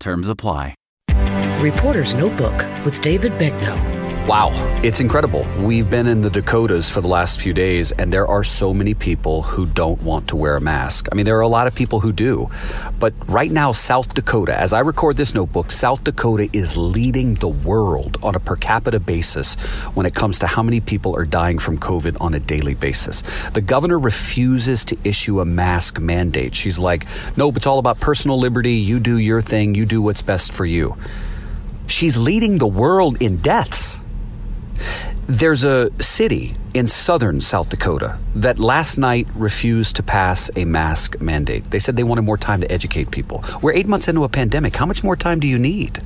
Terms apply. Reporter's Notebook with David Begnaud. Wow, it's incredible. We've been in the Dakotas for the last few days, and there are so many people who don't want to wear a mask. I mean, there are a lot of people who do. But right now, South Dakota, as I record this notebook, South Dakota is leading the world on a per capita basis when it comes to how many people are dying from COVID on a daily basis. The governor refuses to issue a mask mandate. She's like, nope, it's all about personal liberty. You do your thing, you do what's best for you. She's leading the world in deaths. There's a city in southern South Dakota that last night refused to pass a mask mandate. They said they wanted more time to educate people. We're eight months into a pandemic. How much more time do you need?